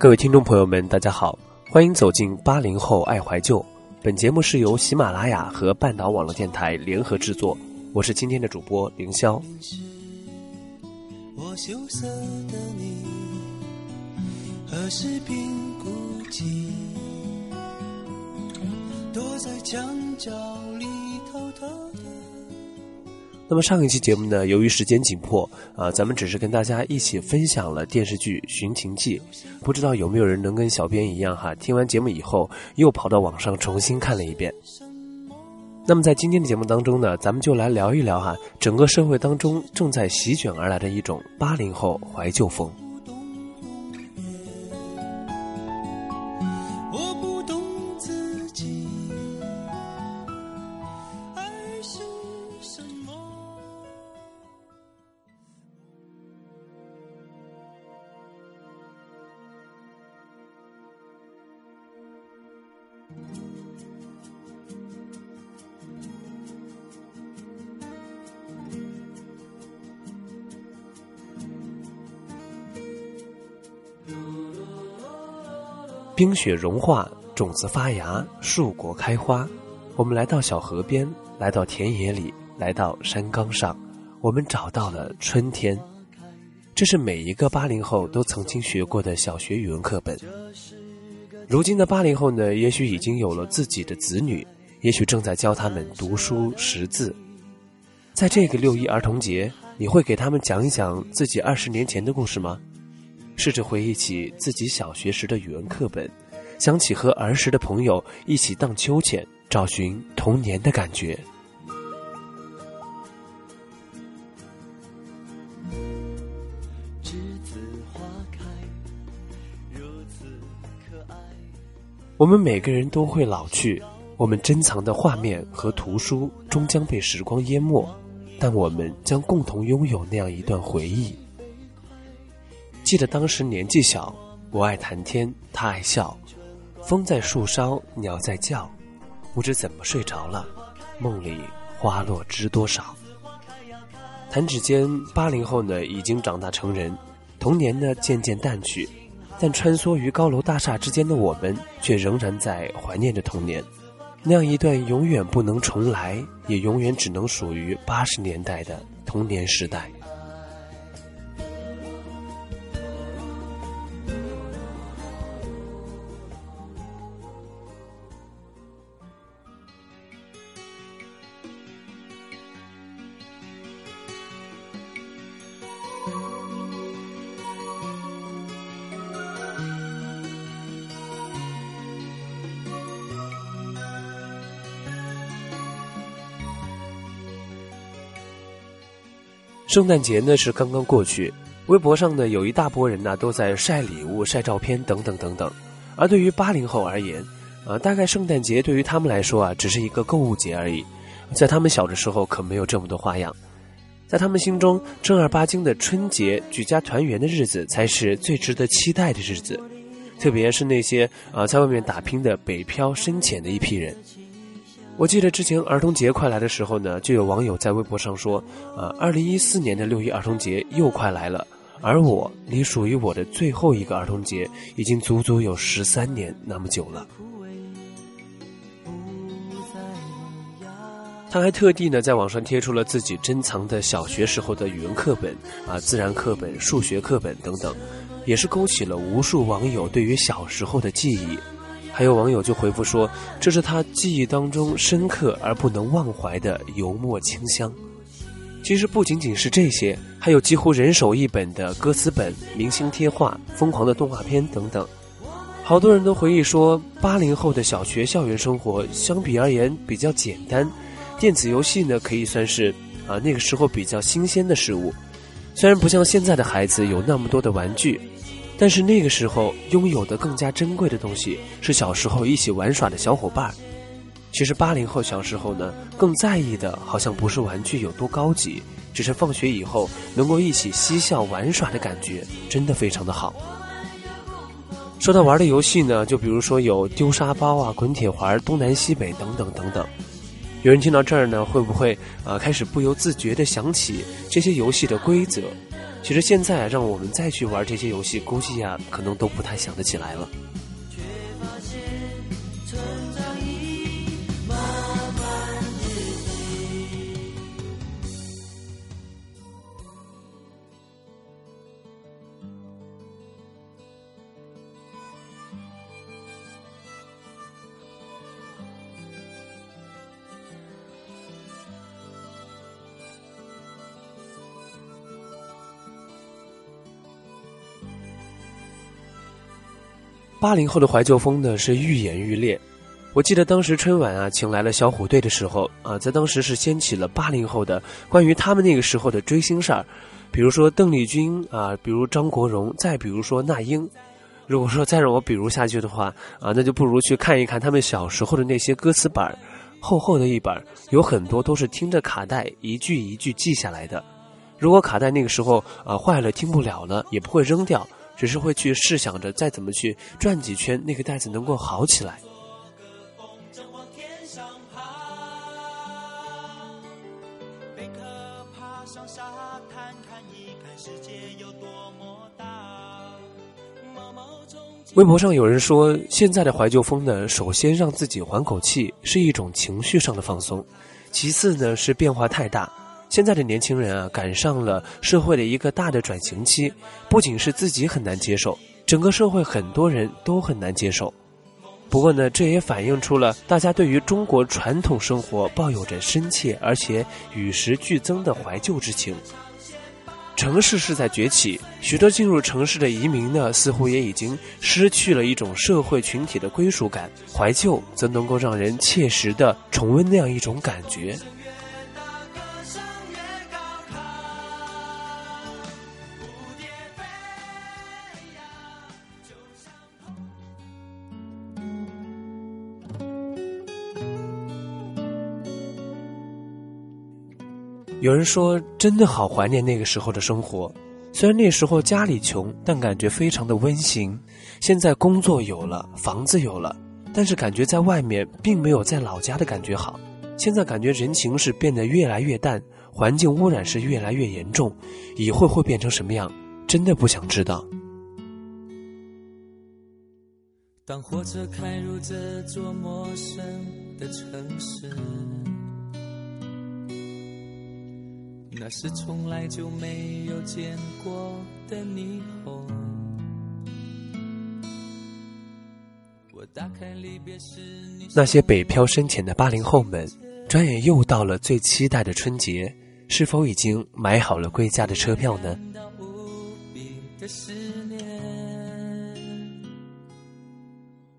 各位听众朋友们，大家好，欢迎走进八零后爱怀旧。本节目是由喜马拉雅和半岛网络电台联合制作，我是今天的主播凌霄。我羞涩的你，何时并孤寂？躲在墙角里偷偷的。那么上一期节目呢，由于时间紧迫啊，咱们只是跟大家一起分享了电视剧《寻秦记》，不知道有没有人能跟小编一样哈，听完节目以后又跑到网上重新看了一遍。那么在今天的节目当中呢，咱们就来聊一聊哈，整个社会当中正在席卷而来的一种八零后怀旧风。冰雪融化，种子发芽，树果开花。我们来到小河边，来到田野里，来到山岗上，我们找到了春天。这是每一个八零后都曾经学过的小学语文课本。如今的八零后呢，也许已经有了自己的子女，也许正在教他们读书识字。在这个六一儿童节，你会给他们讲一讲自己二十年前的故事吗？试着回忆起自己小学时的语文课本，想起和儿时的朋友一起荡秋千，找寻童年的感觉。我们每个人都会老去，我们珍藏的画面和图书终将被时光淹没，但我们将共同拥有那样一段回忆。记得当时年纪小，我爱谈天，他爱笑。风在树梢，鸟在叫，不知怎么睡着了。梦里花落知多少。弹指间，八零后呢已经长大成人，童年呢渐渐淡去，但穿梭于高楼大厦之间的我们，却仍然在怀念着童年，那样一段永远不能重来，也永远只能属于八十年代的童年时代。圣诞节呢是刚刚过去，微博上呢有一大波人呢都在晒礼物、晒照片等等等等。而对于八零后而言，啊，大概圣诞节对于他们来说啊，只是一个购物节而已。在他们小的时候可没有这么多花样，在他们心中，正儿八经的春节、举家团圆的日子才是最值得期待的日子。特别是那些啊在外面打拼的北漂深浅的一批人。我记得之前儿童节快来的时候呢，就有网友在微博上说：“呃，二零一四年的六一儿童节又快来了，而我离属于我的最后一个儿童节已经足足有十三年那么久了。”他还特地呢在网上贴出了自己珍藏的小学时候的语文课本啊、自然课本、数学课本等等，也是勾起了无数网友对于小时候的记忆。还有网友就回复说：“这是他记忆当中深刻而不能忘怀的油墨清香。”其实不仅仅是这些，还有几乎人手一本的歌词本、明星贴画、疯狂的动画片等等。好多人都回忆说，八零后的小学校园生活相比而言比较简单，电子游戏呢可以算是啊那个时候比较新鲜的事物。虽然不像现在的孩子有那么多的玩具。但是那个时候拥有的更加珍贵的东西是小时候一起玩耍的小伙伴。其实八零后小时候呢，更在意的好像不是玩具有多高级，只是放学以后能够一起嬉笑玩耍的感觉，真的非常的好。说到玩的游戏呢，就比如说有丢沙包啊、滚铁环、东南西北等等等等。有人听到这儿呢，会不会呃开始不由自觉地想起这些游戏的规则？其实现在让我们再去玩这些游戏，估计呀，可能都不太想得起来了。八零后的怀旧风呢是愈演愈烈，我记得当时春晚啊请来了小虎队的时候啊，在当时是掀起了八零后的关于他们那个时候的追星事儿，比如说邓丽君啊，比如张国荣，再比如说那英。如果说再让我比如下去的话啊，那就不如去看一看他们小时候的那些歌词本厚厚的一本，有很多都是听着卡带一句一句记下来的。如果卡带那个时候啊坏了听不了了，也不会扔掉。只是会去试想着再怎么去转几圈，那个袋子能够好起来。微博上有人说，现在的怀旧风呢，首先让自己缓口气是一种情绪上的放松，其次呢是变化太大。现在的年轻人啊，赶上了社会的一个大的转型期，不仅是自己很难接受，整个社会很多人都很难接受。不过呢，这也反映出了大家对于中国传统生活抱有着深切而且与时俱增的怀旧之情。城市是在崛起，许多进入城市的移民呢，似乎也已经失去了一种社会群体的归属感。怀旧则能够让人切实的重温那样一种感觉。有人说，真的好怀念那个时候的生活。虽然那时候家里穷，但感觉非常的温馨。现在工作有了，房子有了，但是感觉在外面并没有在老家的感觉好。现在感觉人情是变得越来越淡，环境污染是越来越严重。以后会变成什么样，真的不想知道。当火车开入这座陌生的城市。那是从来就没有见过的霓虹。那些北漂深浅的八零后们，转眼又到了最期待的春节，是否已经买好了归家的车票呢？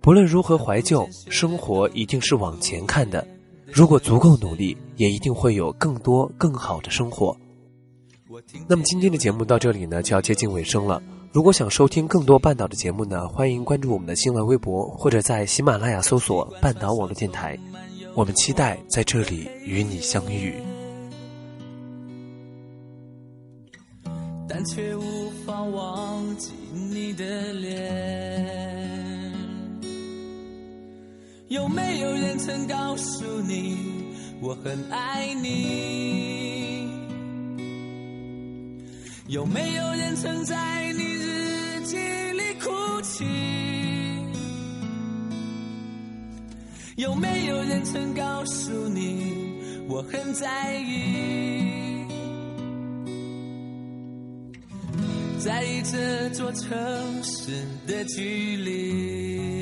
不论如何怀旧，生活一定是往前看的。如果足够努力，也一定会有更多更好的生活。那么今天的节目到这里呢，就要接近尾声了。如果想收听更多半岛的节目呢，欢迎关注我们的新浪微博，或者在喜马拉雅搜索“半岛网络电台”。我们期待在这里与你相遇。但却无法忘记你的脸。有没有人曾告诉你我很爱你？有没有人曾在你日记里哭泣？有没有人曾告诉你我很在意？在意这座城市的距离。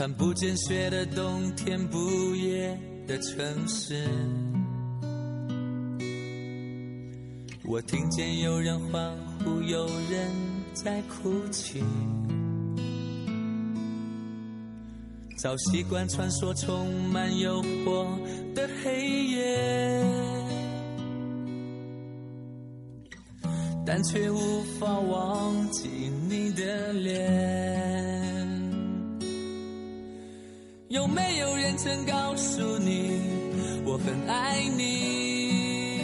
看不见雪的冬天，不夜的城市。我听见有人欢呼，有人在哭泣。早习惯穿梭充满诱惑的黑夜，但却无法忘记你的脸。有没有人曾告诉你，我很爱你？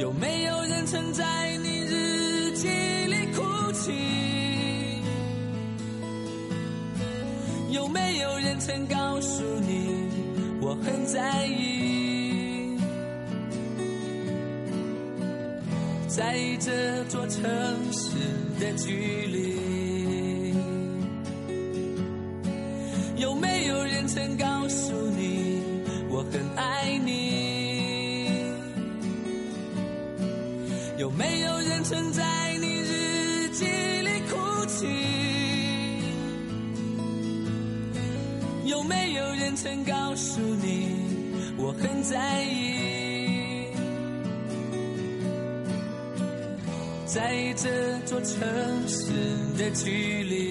有没有人曾在你日记里哭泣？有没有人曾告诉你，我很在意？在意这座城市的距离，爱你？有没有人曾在你日记里哭泣？有没有人曾告诉你，我很在意？在这座城市的距离。